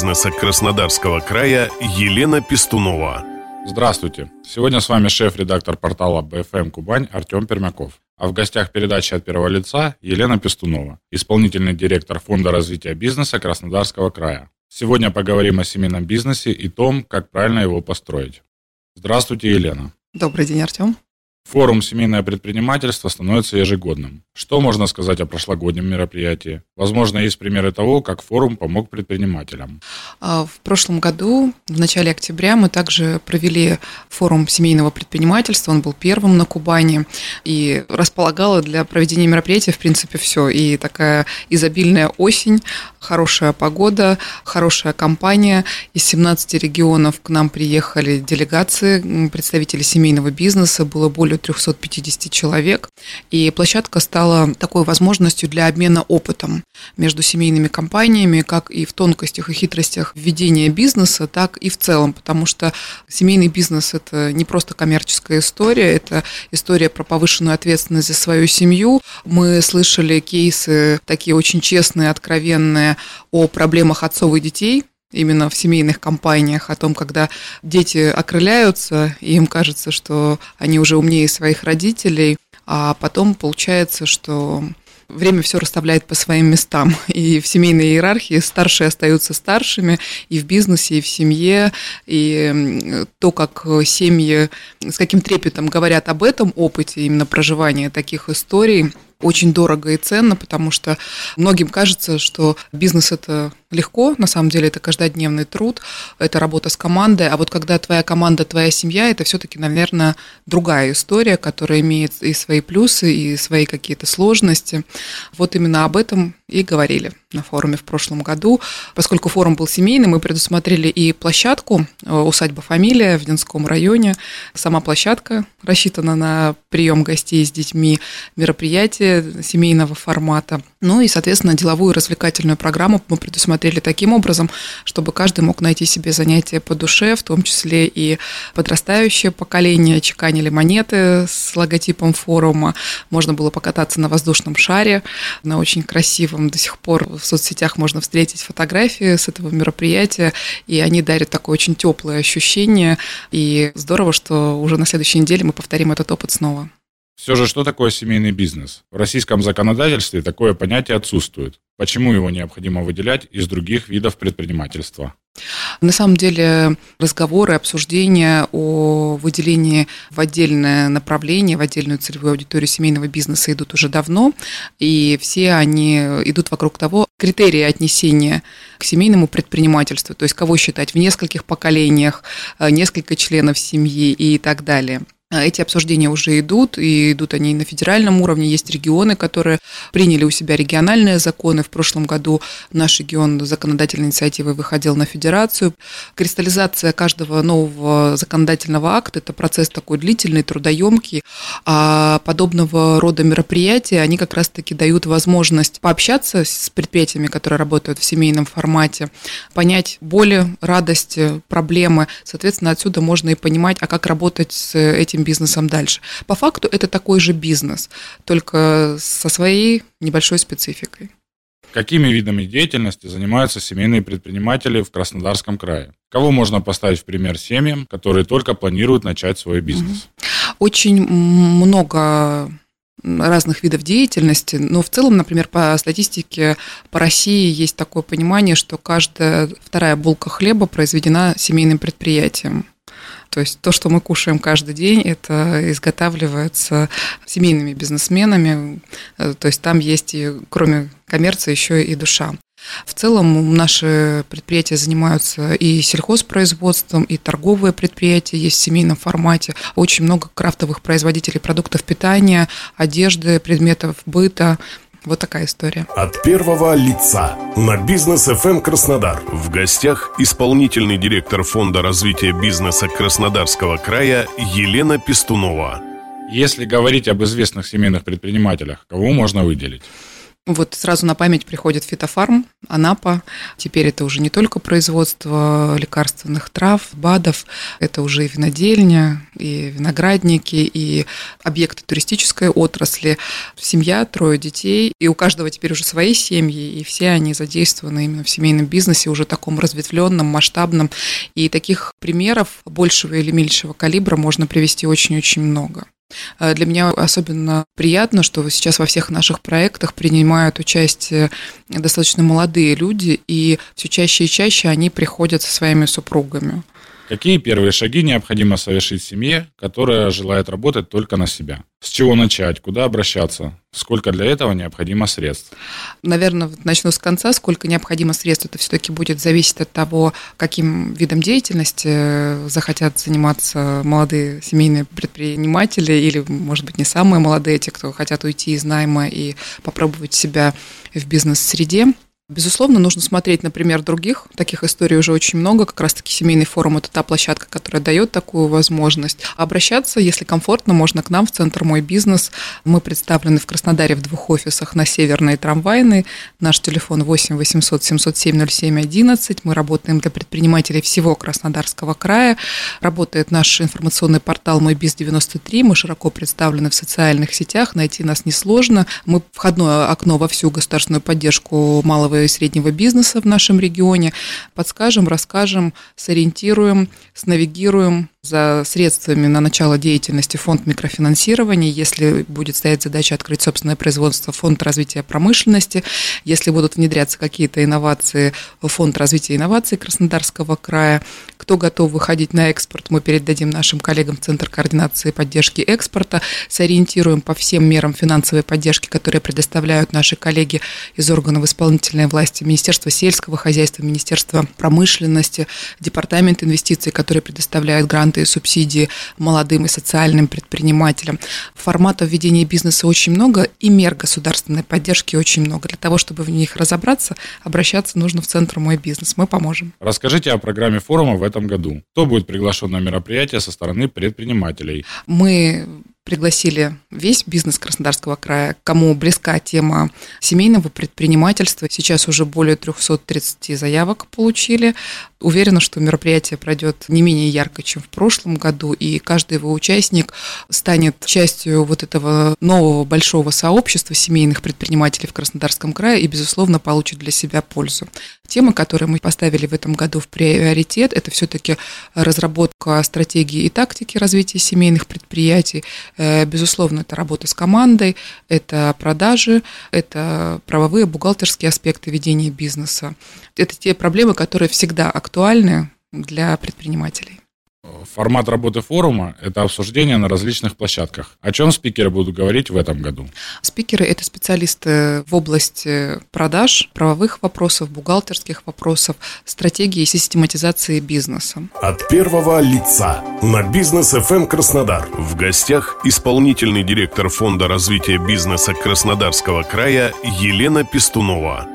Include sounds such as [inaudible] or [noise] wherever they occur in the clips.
Краснодарского края Елена Пестунова. Здравствуйте. Сегодня с вами шеф-редактор портала BFM Кубань Артем Пермяков. А в гостях передачи от первого лица Елена Пестунова, исполнительный директор Фонда развития бизнеса Краснодарского края. Сегодня поговорим о семейном бизнесе и том, как правильно его построить. Здравствуйте, Елена. Добрый день, Артем. Форум «Семейное предпринимательство» становится ежегодным. Что можно сказать о прошлогоднем мероприятии? Возможно, есть примеры того, как форум помог предпринимателям. А, в прошлом году, в начале октября, мы также провели форум семейного предпринимательства. Он был первым на Кубани и располагало для проведения мероприятия, в принципе, все. И такая изобильная осень, хорошая погода, хорошая компания. Из 17 регионов к нам приехали делегации, представители семейного бизнеса. Было более 350 человек. И площадка стала такой возможностью для обмена опытом между семейными компаниями, как и в тонкостях и хитростях введения бизнеса, так и в целом, потому что семейный бизнес – это не просто коммерческая история, это история про повышенную ответственность за свою семью. Мы слышали кейсы такие очень честные, откровенные о проблемах отцов и детей, именно в семейных компаниях, о том, когда дети окрыляются, и им кажется, что они уже умнее своих родителей, а потом получается, что время все расставляет по своим местам. [laughs] И в семейной иерархии старшие остаются старшими, и в бизнесе, и в семье, и то, как семьи с каким трепетом говорят об этом опыте именно проживания таких историй, очень дорого и ценно, потому что многим кажется, что бизнес это легко, на самом деле это каждодневный труд, это работа с командой, а вот когда твоя команда, твоя семья, это все-таки, наверное, другая история, которая имеет и свои плюсы, и свои какие-то сложности. Вот именно об этом и говорили на форуме в прошлом году. Поскольку форум был семейный, мы предусмотрели и площадку э, «Усадьба Фамилия» в Динском районе. Сама площадка рассчитана на прием гостей с детьми, мероприятия семейного формата. Ну и, соответственно, деловую развлекательную программу мы предусмотрели таким образом, чтобы каждый мог найти себе занятие по душе, в том числе и подрастающее поколение, чеканили монеты с логотипом форума, можно было покататься на воздушном шаре, на очень красивом до сих пор в соцсетях можно встретить фотографии с этого мероприятия, и они дарят такое очень теплое ощущение, и здорово, что уже на следующей неделе мы повторим этот опыт снова. Все же, что такое семейный бизнес? В российском законодательстве такое понятие отсутствует. Почему его необходимо выделять из других видов предпринимательства? На самом деле разговоры, обсуждения о выделении в отдельное направление, в отдельную целевую аудиторию семейного бизнеса идут уже давно, и все они идут вокруг того, критерии отнесения к семейному предпринимательству, то есть кого считать в нескольких поколениях, э, несколько членов семьи и так далее. А эти обсуждения уже идут, и идут они на федеральном уровне. Есть регионы, которые приняли у себя региональные законы. В прошлом году наш регион законодательной инициативой выходил на федерацию. Кристаллизация каждого нового законодательного акта – это процесс такой длительный, трудоемкий. А подобного рода мероприятия, они как раз-таки дают возможность пообщаться с предприятиями, которые работают в семейном формате, понять боли, радости, проблемы. Соответственно, отсюда можно и понимать, а как работать с этим этим бизнесом дальше. По факту это такой же бизнес, только со своей небольшой спецификой. Какими видами деятельности занимаются семейные предприниматели в Краснодарском крае? Кого можно поставить в пример семьям, которые только планируют начать свой бизнес? Очень много разных видов деятельности, но в целом, например, по статистике по России есть такое понимание, что каждая вторая булка хлеба произведена семейным предприятием. То есть то, что мы кушаем каждый день, это изготавливается семейными бизнесменами. Э, то есть там есть и, кроме коммерции, еще и душа. В целом наши предприятия занимаются и сельхозпроизводством, и торговые предприятия есть в семейном формате. Очень много крафтовых производителей продуктов питания, одежды, предметов быта, Вот такая история. От первого лица на бизнес FM Краснодар. В гостях исполнительный директор Фонда развития бизнеса Краснодарского края Елена Пестунова. Если говорить об известных семейных предпринимателях, кого можно выделить? Вот сразу на память приходит фитофарм, Анапа. Теперь это уже не только производство лекарственных трав, БАДов, это уже и винодельня, и виноградники, и объекты туристической отрасли. Семья, трое детей, и у каждого теперь уже свои семьи, и все они задействованы именно в семейном бизнесе, уже таком разветвленном, масштабном. И таких примеров большего или меньшего калибра можно привести очень-очень много. Э, для меня особенно приятно, что сейчас во всех наших проектах принимают участие достаточно молодые люди, и все чаще и чаще они приходят со своими супругами. Какие первые шаги необходимо совершить семье, которая желает работать только на себя? С чего начать? Куда обращаться? Сколько для этого необходимо средств? Наверное, начну с конца. Сколько необходимо средств, это все-таки будет зависеть от того, каким видом деятельности захотят заниматься молодые семейные предприниматели или, может быть, не самые молодые, те, кто хотят уйти из найма и попробовать себя в бизнес-среде. Безусловно, нужно смотреть, например, других. Таких историй уже очень много. Как раз-таки семейный форум – это та площадка, которая дает такую возможность. Обращаться, если комфортно, можно к нам в Центр «Мой бизнес». Мы представлены в Краснодаре в двух офисах на Северной и Трамвайной. Наш телефон 8 800 707 07 11. Мы работаем для предпринимателей всего Краснодарского края. Работает наш информационный портал «Мой биз 93». Мы широко представлены в социальных сетях. Найти нас несложно. Мы входное окно во всю государственную поддержку малого среднего бизнеса в нашем регионе. Подскажем, расскажем, сориентируем, снавигируем за средствами на начало деятельности фонд микрофинансирования, если будет стоять задача открыть собственное производство, фонд развития промышленности, если будут внедряться какие-то инновации, фонд развития инноваций Краснодарского края, кто готов выходить на экспорт, мы передадим нашим коллегам в Центр координации и поддержки экспорта, сориентируем по всем мерам финансовой поддержки, которые предоставляют наши коллеги из органов исполнительной власти, Министерства сельского хозяйства, Министерства промышленности, Департамент инвестиций, который предоставляет гранты гранты и субсидии молодым и социальным предпринимателям. Форматов ведения бизнеса очень много, и мер государственной поддержки очень много. Для того, чтобы в них разобраться, обращаться нужно в Центр «Мой бизнес». Мы поможем. Расскажите о программе форума в этом году. Кто будет приглашен на мероприятие со стороны предпринимателей? Мы пригласили весь бизнес Краснодарского края, кому близка тема семейного предпринимательства. Сейчас уже более 330 заявок получили. Уверена, что мероприятие пройдет не менее ярко, чем в прошлом году, и каждый его участник станет частью вот этого нового большого сообщества семейных предпринимателей в Краснодарском крае и, безусловно, получит для себя пользу. Темы, которые мы поставили в этом году в приоритет, это все-таки разработка стратегии и тактики развития семейных предприятий, безусловно, это работа с командой, это продажи, это правовые, бухгалтерские аспекты ведения бизнеса. Это те проблемы, которые всегда актуальны для предпринимателей. Формат работы форума – это обсуждение на различных площадках. О чем спикеры будут говорить в этом году? Спикеры – это специалисты в области продаж, правовых вопросов, бухгалтерских вопросов, стратегии и систематизации бизнеса. От первого лица на бизнес FM Краснодар. В гостях исполнительный директор Фонда развития бизнеса Краснодарского края Елена Пестунова.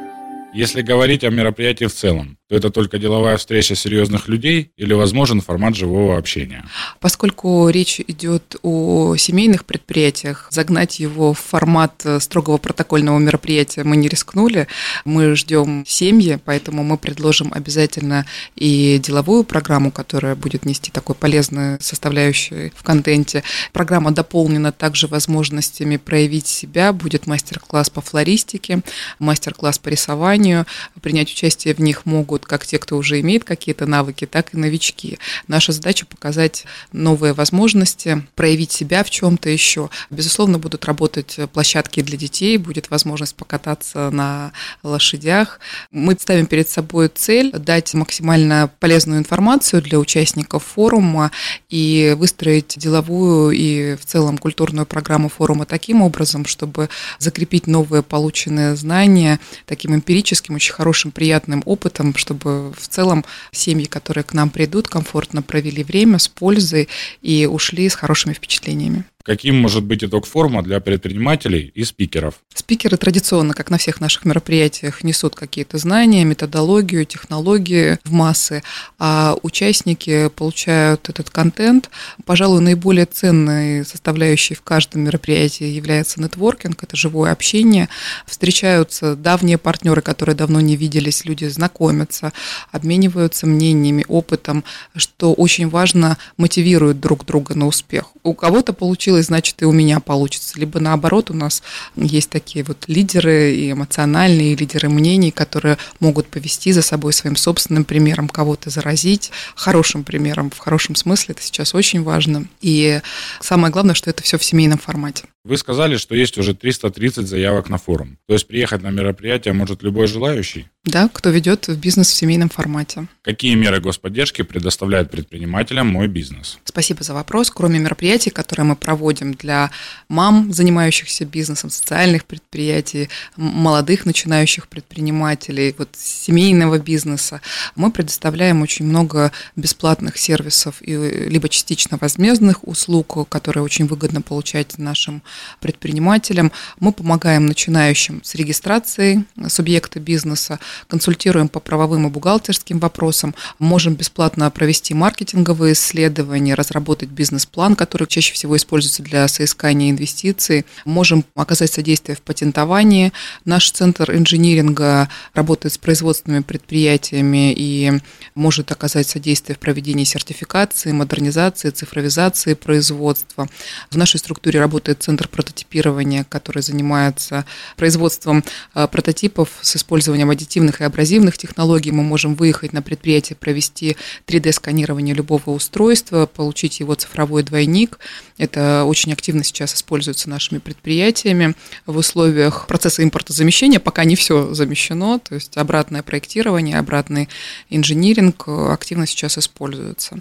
Если говорить о мероприятии в целом, то это только деловая встреча серьезных людей или возможен формат живого общения? Поскольку речь идет о семейных предприятиях, загнать его в формат строгого протокольного мероприятия мы не рискнули. Мы ждем семьи, поэтому мы предложим обязательно и деловую программу, которая будет нести такой полезной составляющей в контенте. Программа дополнена также возможностями проявить себя. Будет мастер-класс по флористике, мастер-класс по рисованию. Принять участие в них могут могут как те, кто уже имеет какие-то навыки, так и новички. Наша задача показать новые возможности, проявить себя в чем-то еще. Безусловно, будут работать площадки для детей, будет возможность покататься на лошадях. Мы ставим перед собой цель дать максимально полезную информацию для участников форума и выстроить деловую и в целом культурную программу форума таким образом, чтобы закрепить новые полученные знания таким эмпирическим, очень хорошим, приятным опытом, чтобы в целом семьи, которые к нам придут, комфортно провели время с пользой и ушли с хорошими впечатлениями. Каким может быть итог форума для предпринимателей и спикеров? Спикеры традиционно, как на всех наших мероприятиях, несут какие-то знания, методологию, технологии в массы, а участники получают этот контент. Пожалуй, наиболее ценной составляющей в каждом мероприятии является нетворкинг, это живое общение. Встречаются давние партнеры, которые давно не виделись, люди знакомятся, обмениваются мнениями, опытом, что очень важно, мотивирует друг друга на успех. У кого-то получилось, значит, и у меня получится. Либо наоборот, у нас есть такие вот лидеры и эмоциональные, лидеры мнений, которые могут повести за собой своим собственным примером, кого-то заразить, хорошим примером, в хорошем смысле, это сейчас очень важно. И самое главное, что это все в семейном формате. Вы сказали, что есть уже 330 заявок на форум. То есть приехать на мероприятие может любой желающий? Да, кто ведет бизнес в семейном формате. Какие меры господдержки предоставляет предпринимателям мой бизнес? Спасибо за вопрос. Кроме мероприятий, которые мы проводим для мам, занимающихся бизнесом, социальных предприятий, молодых начинающих предпринимателей, вот семейного бизнеса, мы предоставляем очень много бесплатных сервисов и либо частично возмездных услуг, которые очень выгодно получать нашим предпринимателям. Мы помогаем начинающим с регистрацией субъекта бизнеса, консультируем по правовым и бухгалтерским вопросам, можем бесплатно провести маркетинговые исследования, разработать бизнес-план, который чаще всего используется для соискания инвестиций, можем оказать содействие в патентовании. Наш центр инжиниринга работает с производственными предприятиями и может оказать содействие в проведении сертификации, модернизации, цифровизации производства. В нашей структуре работает центр прототипирования, который занимается производством э, прототипов с использованием аддитивных и абразивных технологий мы можем выехать на предприятие, провести 3D-сканирование любого устройства, получить его цифровой двойник. Это очень активно сейчас используется нашими предприятиями в условиях процесса импортозамещения. Пока не все замещено, то есть обратное проектирование, обратный инжиниринг активно сейчас используется.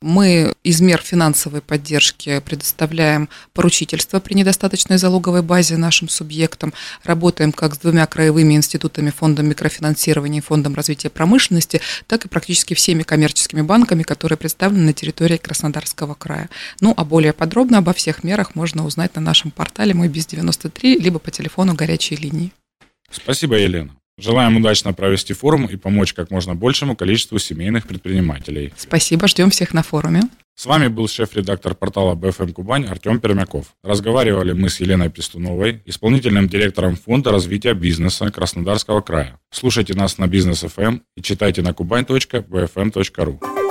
Мы из мер финансовой поддержки предоставляем поручительство при недостаточной залоговой базе нашим субъектам. Работаем как с двумя краевыми институтами фонда микрофинансирования финансировании Фондом развития промышленности, так и практически всеми коммерческими банками, которые представлены на территории Краснодарского края. Ну, а более подробно обо всех мерах можно узнать на нашем портале «Мой биз 93» либо по телефону горячей линии. Спасибо, Елена. Желаем удачно провести форум и помочь как можно большему количеству семейных предпринимателей. Спасибо, ждем всех на форуме. С вами был шеф-редактор портала BFM Кубань Артем Пермяков. Разговаривали мы с Еленой Пестуновой, исполнительным директором Фонда развития бизнеса Краснодарского края. Слушайте нас на Бизнес FM и читайте на kubaň.bfm.ru.